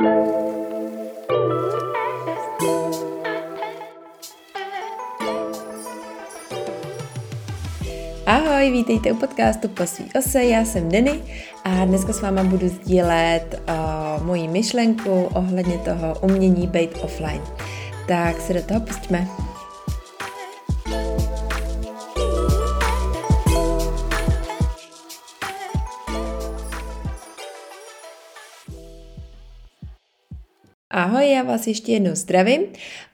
Ahoj, vítejte u podcastu Po svý ose, já jsem Denny a dneska s váma budu sdílet uh, moji myšlenku ohledně toho umění být offline. Tak se do toho pustíme. Ahoj, já vás ještě jednou zdravím.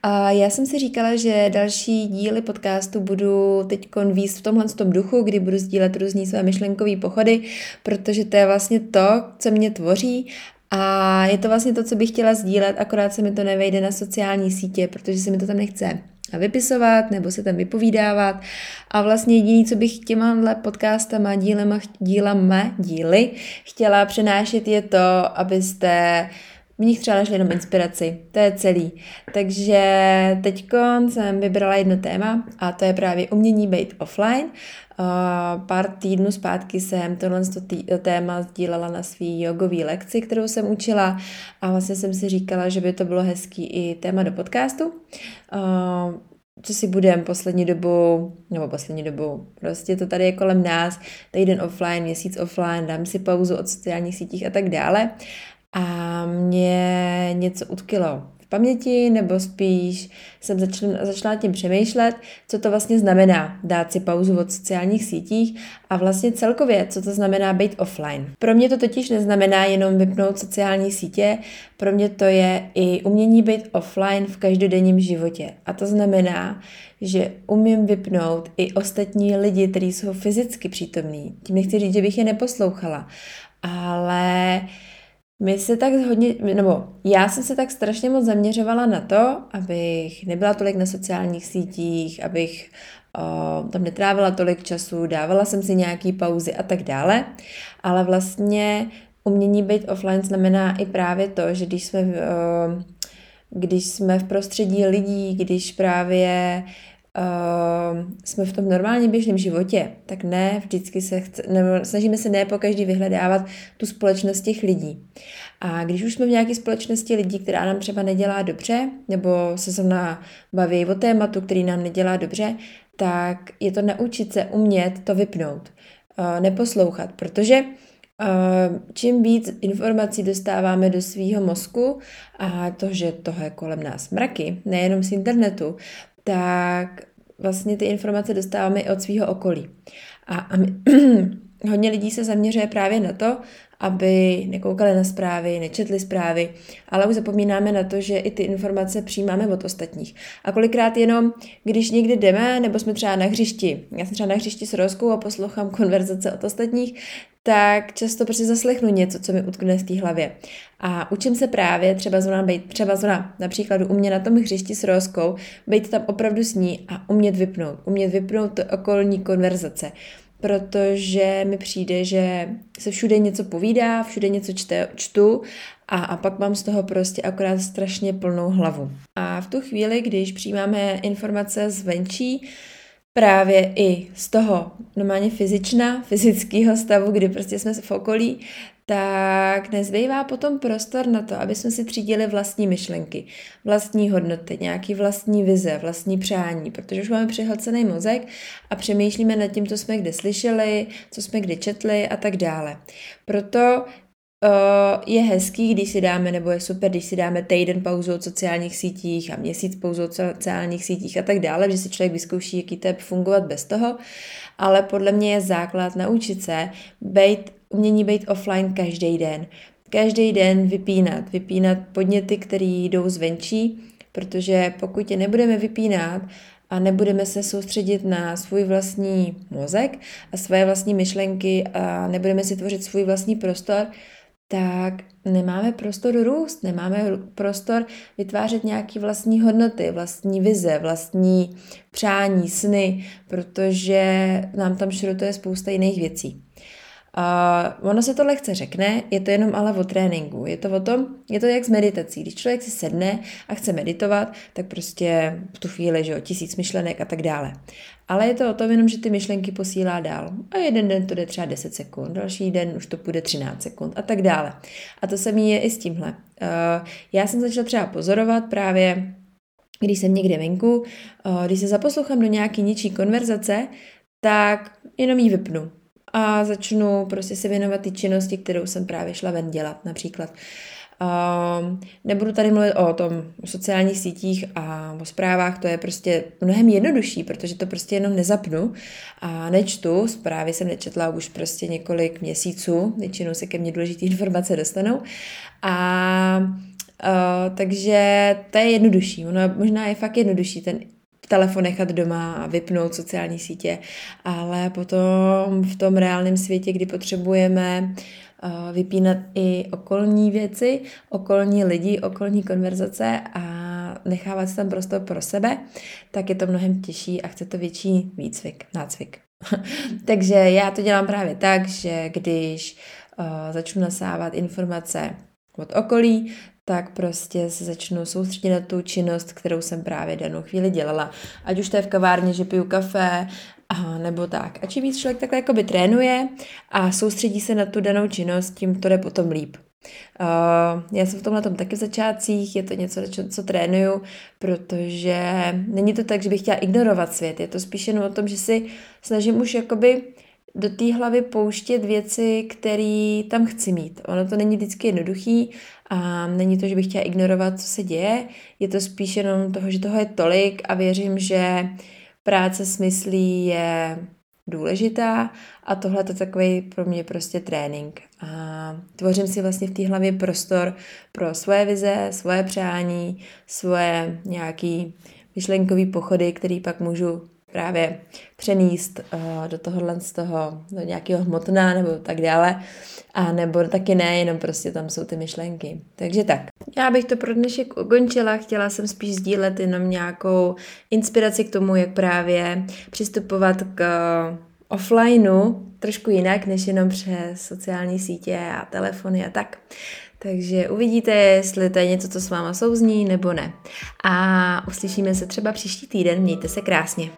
A já jsem si říkala, že další díly podcastu budu teď víc v tomhle tom duchu, kdy budu sdílet různý své myšlenkové pochody, protože to je vlastně to, co mě tvoří a je to vlastně to, co bych chtěla sdílet, akorát se mi to nevejde na sociální sítě, protože se mi to tam nechce vypisovat nebo se tam vypovídávat. A vlastně jediný, co bych těma podcastama, dílema, dílama, díly chtěla přenášet je to, abyste v nich třeba našli jenom inspiraci. To je celý. Takže teď jsem vybrala jedno téma a to je právě umění být offline. Pár týdnů zpátky jsem tohle téma sdílela na svý jogový lekci, kterou jsem učila a vlastně jsem si říkala, že by to bylo hezký i téma do podcastu. Co si budem poslední dobu, nebo poslední dobu, prostě to tady je kolem nás, týden offline, měsíc offline, dám si pauzu od sociálních sítích a tak dále a mě něco utkilo v paměti, nebo spíš jsem začala, začala tím přemýšlet, co to vlastně znamená dát si pauzu od sociálních sítích a vlastně celkově, co to znamená být offline. Pro mě to totiž neznamená jenom vypnout sociální sítě, pro mě to je i umění být offline v každodenním životě. A to znamená, že umím vypnout i ostatní lidi, kteří jsou fyzicky přítomní. Tím nechci říct, že bych je neposlouchala, ale my se tak hodně, nebo já jsem se tak strašně moc zaměřovala na to, abych nebyla tolik na sociálních sítích, abych o, tam netrávila tolik času, dávala jsem si nějaký pauzy a tak dále, ale vlastně umění být offline znamená i právě to, že když jsme, o, když jsme v prostředí lidí, když právě uh, jsme v tom normálně běžném životě, tak ne vždycky se chce, nebo snažíme se ne po každý vyhledávat tu společnost těch lidí. A když už jsme v nějaké společnosti lidí, která nám třeba nedělá dobře, nebo se zrovna baví o tématu, který nám nedělá dobře, tak je to naučit se umět to vypnout, uh, neposlouchat, protože Uh, čím víc informací dostáváme do svého mozku a to, že toho je kolem nás mraky, nejenom z internetu, tak vlastně ty informace dostáváme i od svého okolí. A, a my, hodně lidí se zaměřuje právě na to, aby nekoukali na zprávy, nečetli zprávy, ale už zapomínáme na to, že i ty informace přijímáme od ostatních. A kolikrát jenom, když někdy jdeme, nebo jsme třeba na hřišti, já jsem třeba na hřišti s Roskou a poslouchám konverzace od ostatních, tak často prostě zaslechnu něco, co mi utkne v té hlavě. A učím se právě třeba zrovna být, třeba zrovna například u mě na tom hřišti s Roskou, být tam opravdu s ní a umět vypnout, umět vypnout okolní konverzace protože mi přijde, že se všude něco povídá, všude něco čte, čtu a, a pak mám z toho prostě akorát strašně plnou hlavu. A v tu chvíli, když přijímáme informace zvenčí, právě i z toho normálně fyzična, fyzického stavu, kdy prostě jsme v okolí, tak nezbývá potom prostor na to, aby jsme si třídili vlastní myšlenky, vlastní hodnoty, nějaký vlastní vize, vlastní přání, protože už máme přihlcený mozek a přemýšlíme nad tím, co jsme kde slyšeli, co jsme kde četli a tak dále. Proto Uh, je hezký, když si dáme, nebo je super, když si dáme týden pauzu od sociálních sítích a měsíc pauzu od sociálních sítích a tak dále, že si člověk vyzkouší, jaký to je fungovat bez toho, ale podle mě je základ naučit se být, umění být offline každý den. Každý den vypínat, vypínat podněty, které jdou zvenčí, protože pokud je nebudeme vypínat a nebudeme se soustředit na svůj vlastní mozek a své vlastní myšlenky a nebudeme si tvořit svůj vlastní prostor, tak nemáme prostor růst, nemáme prostor vytvářet nějaké vlastní hodnoty, vlastní vize, vlastní přání, sny, protože nám tam šrotuje spousta jiných věcí. Uh, ono se to lehce řekne, je to jenom ale o tréninku. Je to o tom, je to jak s meditací. Když člověk si sedne a chce meditovat, tak prostě v tu chvíli, že jo, tisíc myšlenek a tak dále. Ale je to o tom jenom, že ty myšlenky posílá dál. A jeden den to jde třeba 10 sekund, další den už to půjde 13 sekund a tak dále. A to samé je i s tímhle. Uh, já jsem začala třeba pozorovat právě když jsem někde venku, když se zaposlouchám do nějaký ničí konverzace, tak jenom ji vypnu a začnu prostě se věnovat ty činnosti, kterou jsem právě šla ven dělat například. Uh, nebudu tady mluvit o tom o sociálních sítích a o zprávách, to je prostě mnohem jednodušší, protože to prostě jenom nezapnu a nečtu, zprávy jsem nečetla už prostě několik měsíců, většinou se ke mně důležité informace dostanou a uh, takže to je jednodušší, ono možná je fakt jednodušší ten telefon nechat doma a vypnout sociální sítě, ale potom v tom reálném světě, kdy potřebujeme eh, vypínat i okolní věci, okolní lidi, okolní konverzace a nechávat si tam prostor pro sebe, tak je to mnohem těžší a chce to větší výcvik, nácvik. Takže já to dělám právě tak, že když uh, začnu nasávat informace od okolí, tak prostě se začnu soustředit na tu činnost, kterou jsem právě danou chvíli dělala. Ať už to je v kavárně, že piju kafe, a nebo tak. A čím víc člověk takhle jakoby trénuje a soustředí se na tu danou činnost, tím to jde potom líp. Uh, já jsem v tomhle tom taky v začátcích, je to něco, co, trénuju, protože není to tak, že bych chtěla ignorovat svět, je to spíš jen o tom, že si snažím už jakoby do té hlavy pouštět věci, které tam chci mít. Ono to není vždycky jednoduchý a není to, že bych chtěla ignorovat, co se děje, je to spíš jenom toho, že toho je tolik a věřím, že práce s myslí je důležitá a tohle je takový pro mě prostě trénink. A tvořím si vlastně v té hlavě prostor pro svoje vize, svoje přání, svoje nějaký myšlenkový pochody, který pak můžu právě přenést uh, do tohohle z toho, do nějakého hmotná nebo tak dále. A nebo taky ne, jenom prostě tam jsou ty myšlenky. Takže tak. Já bych to pro dnešek ukončila, chtěla jsem spíš sdílet jenom nějakou inspiraci k tomu, jak právě přistupovat k offlineu trošku jinak, než jenom přes sociální sítě a telefony a tak. Takže uvidíte, jestli to je něco, co s váma souzní, nebo ne. A uslyšíme se třeba příští týden. Mějte se krásně.